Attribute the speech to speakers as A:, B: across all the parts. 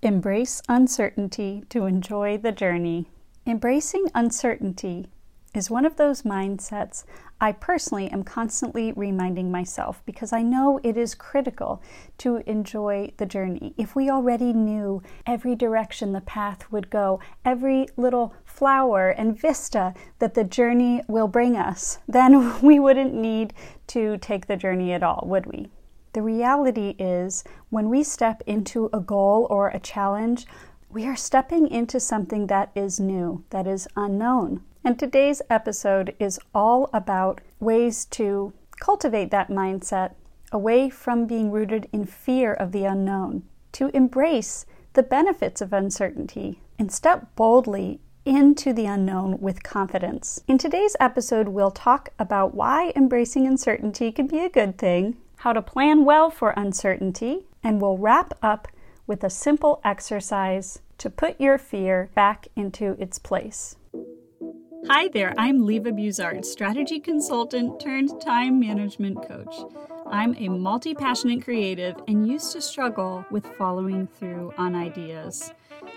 A: Embrace uncertainty to enjoy the journey. Embracing uncertainty is one of those mindsets I personally am constantly reminding myself because I know it is critical to enjoy the journey. If we already knew every direction the path would go, every little flower and vista that the journey will bring us, then we wouldn't need to take the journey at all, would we? The reality is, when we step into a goal or a challenge, we are stepping into something that is new, that is unknown. And today's episode is all about ways to cultivate that mindset away from being rooted in fear of the unknown, to embrace the benefits of uncertainty and step boldly into the unknown with confidence. In today's episode, we'll talk about why embracing uncertainty can be a good thing, how to plan well for uncertainty, and we'll wrap up with a simple exercise to put your fear back into its place. Hi there, I'm Leva Buzard, strategy consultant turned time management coach. I'm a multi passionate creative and used to struggle with following through on ideas.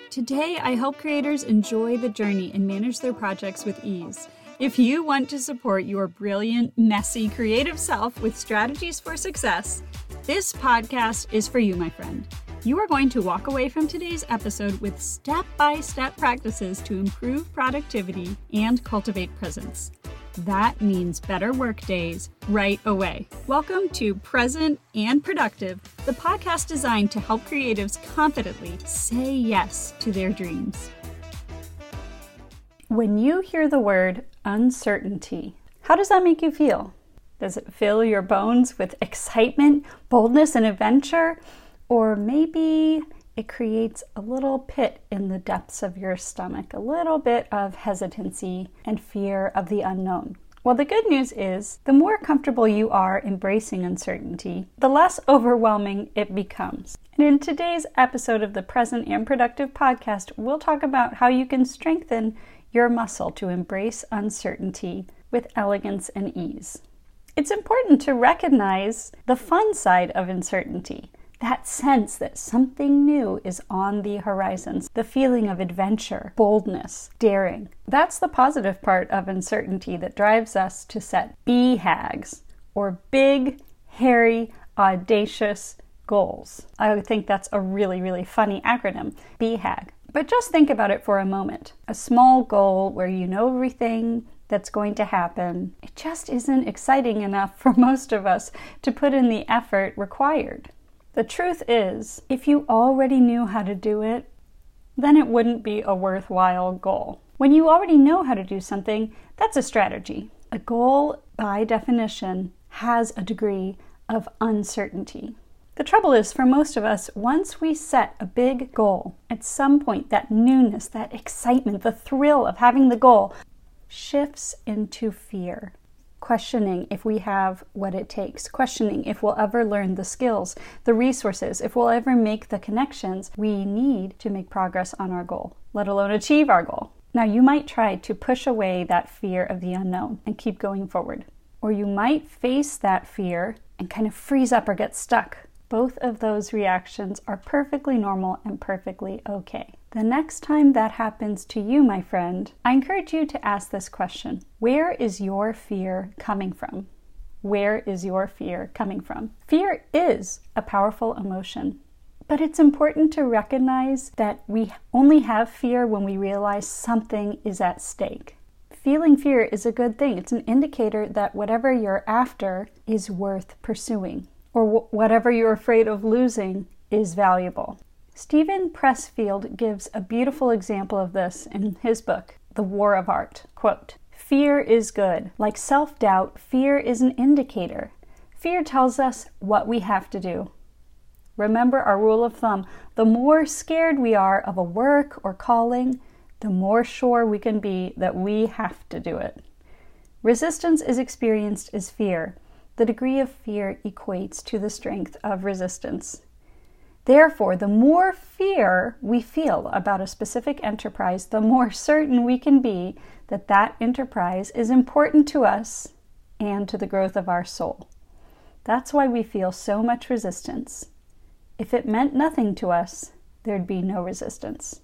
A: Today, I help creators enjoy the journey and manage their projects with ease. If you want to support your brilliant, messy, creative self with strategies for success, this podcast is for you, my friend. You are going to walk away from today's episode with step by step practices to improve productivity and cultivate presence. That means better work days right away. Welcome to Present and Productive, the podcast designed to help creatives confidently say yes to their dreams. When you hear the word uncertainty, how does that make you feel? Does it fill your bones with excitement, boldness, and adventure? Or maybe it creates a little pit in the depths of your stomach, a little bit of hesitancy and fear of the unknown. Well, the good news is the more comfortable you are embracing uncertainty, the less overwhelming it becomes. And in today's episode of the Present and Productive podcast, we'll talk about how you can strengthen your muscle to embrace uncertainty with elegance and ease. It's important to recognize the fun side of uncertainty, that sense that something new is on the horizons, the feeling of adventure, boldness, daring. That's the positive part of uncertainty that drives us to set BHAGs, or big, hairy, audacious goals. I think that's a really, really funny acronym, BHAG. But just think about it for a moment. A small goal where you know everything that's going to happen, it just isn't exciting enough for most of us to put in the effort required. The truth is, if you already knew how to do it, then it wouldn't be a worthwhile goal. When you already know how to do something, that's a strategy. A goal, by definition, has a degree of uncertainty. The trouble is, for most of us, once we set a big goal, at some point that newness, that excitement, the thrill of having the goal shifts into fear. Questioning if we have what it takes, questioning if we'll ever learn the skills, the resources, if we'll ever make the connections we need to make progress on our goal, let alone achieve our goal. Now, you might try to push away that fear of the unknown and keep going forward. Or you might face that fear and kind of freeze up or get stuck both of those reactions are perfectly normal and perfectly okay. The next time that happens to you, my friend, I encourage you to ask this question Where is your fear coming from? Where is your fear coming from? Fear is a powerful emotion. But it's important to recognize that we only have fear when we realize something is at stake. Feeling fear is a good thing. It's an indicator that whatever you're after is worth pursuing or whatever you're afraid of losing is valuable. Steven Pressfield gives a beautiful example of this in his book, The War of Art. Quote, Fear is good. Like self doubt, fear is an indicator. Fear tells us what we have to do. Remember our rule of thumb the more scared we are of a work or calling, the more sure we can be that we have to do it. Resistance is experienced as fear, the degree of fear equates to the strength of resistance. Therefore, the more fear we feel about a specific enterprise, the more certain we can be that that enterprise is important to us and to the growth of our soul. That's why we feel so much resistance. If it meant nothing to us, there'd be no resistance.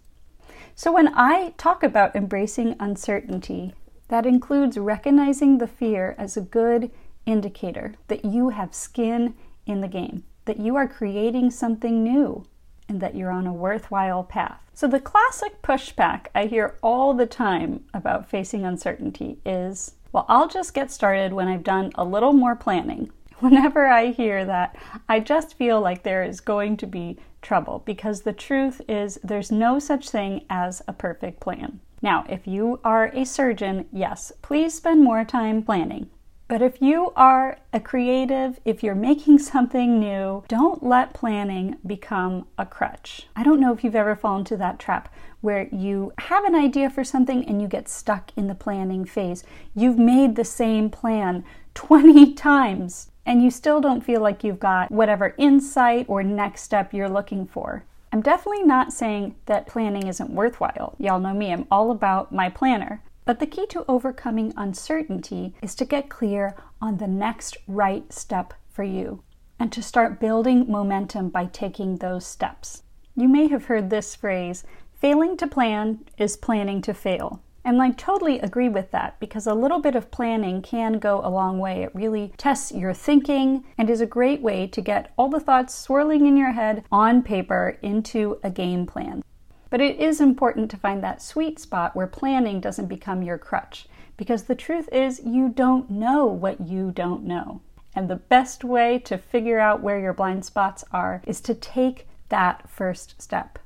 A: So, when I talk about embracing uncertainty, that includes recognizing the fear as a good indicator that you have skin in the game, that you are creating something new, and that you're on a worthwhile path. So, the classic pushback I hear all the time about facing uncertainty is well, I'll just get started when I've done a little more planning. Whenever I hear that, I just feel like there is going to be trouble because the truth is there's no such thing as a perfect plan. Now, if you are a surgeon, yes, please spend more time planning. But if you are a creative, if you're making something new, don't let planning become a crutch. I don't know if you've ever fallen into that trap where you have an idea for something and you get stuck in the planning phase. You've made the same plan 20 times and you still don't feel like you've got whatever insight or next step you're looking for. I'm definitely not saying that planning isn't worthwhile. Y'all know me, I'm all about my planner. But the key to overcoming uncertainty is to get clear on the next right step for you and to start building momentum by taking those steps. You may have heard this phrase failing to plan is planning to fail. And I totally agree with that because a little bit of planning can go a long way. It really tests your thinking and is a great way to get all the thoughts swirling in your head on paper into a game plan. But it is important to find that sweet spot where planning doesn't become your crutch because the truth is you don't know what you don't know. And the best way to figure out where your blind spots are is to take that first step.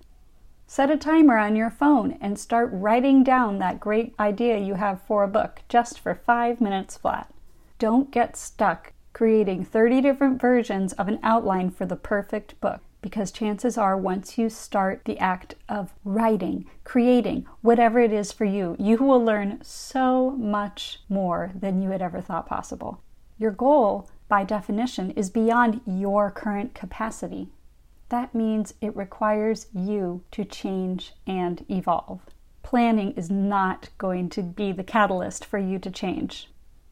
A: Set a timer on your phone and start writing down that great idea you have for a book just for five minutes flat. Don't get stuck creating 30 different versions of an outline for the perfect book because chances are once you start the act of writing, creating, whatever it is for you, you will learn so much more than you had ever thought possible. Your goal, by definition, is beyond your current capacity that means it requires you to change and evolve. Planning is not going to be the catalyst for you to change.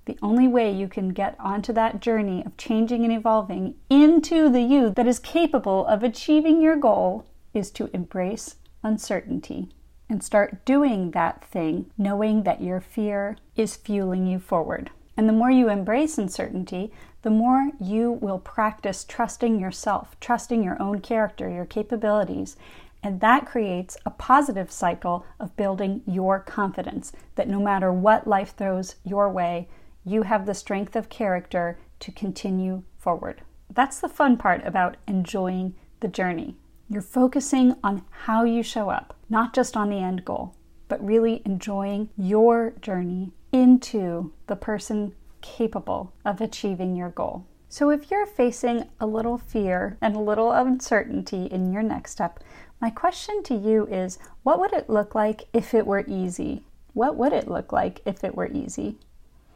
A: The only way you can get onto that journey of changing and evolving into the you that is capable of achieving your goal is to embrace uncertainty and start doing that thing knowing that your fear is fueling you forward. And the more you embrace uncertainty, the more you will practice trusting yourself, trusting your own character, your capabilities. And that creates a positive cycle of building your confidence that no matter what life throws your way, you have the strength of character to continue forward. That's the fun part about enjoying the journey. You're focusing on how you show up, not just on the end goal, but really enjoying your journey into the person capable of achieving your goal. So, if you're facing a little fear and a little uncertainty in your next step, my question to you is what would it look like if it were easy? What would it look like if it were easy?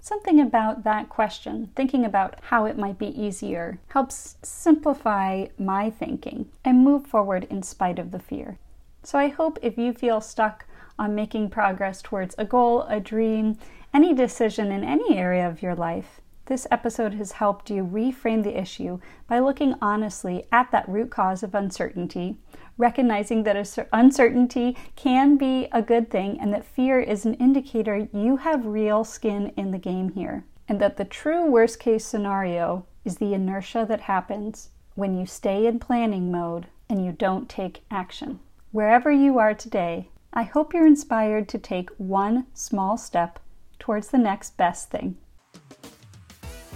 A: Something about that question, thinking about how it might be easier, helps simplify my thinking and move forward in spite of the fear. So I hope if you feel stuck on making progress towards a goal, a dream, any decision in any area of your life, this episode has helped you reframe the issue by looking honestly at that root cause of uncertainty, recognizing that uncertainty can be a good thing and that fear is an indicator you have real skin in the game here, and that the true worst case scenario is the inertia that happens when you stay in planning mode and you don't take action. Wherever you are today, I hope you're inspired to take one small step towards the next best thing.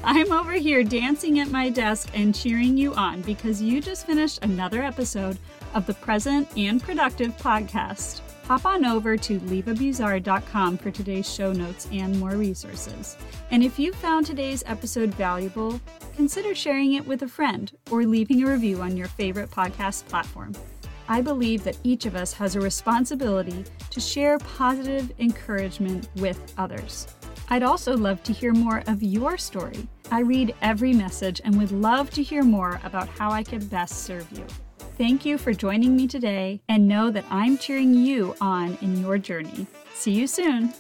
A: I'm over here dancing at my desk and cheering you on because you just finished another episode of the Present and Productive podcast. Hop on over to levabuzard.com for today's show notes and more resources. And if you found today's episode valuable, consider sharing it with a friend or leaving a review on your favorite podcast platform. I believe that each of us has a responsibility to share positive encouragement with others. I'd also love to hear more of your story. I read every message and would love to hear more about how I can best serve you. Thank you for joining me today and know that I'm cheering you on in your journey. See you soon.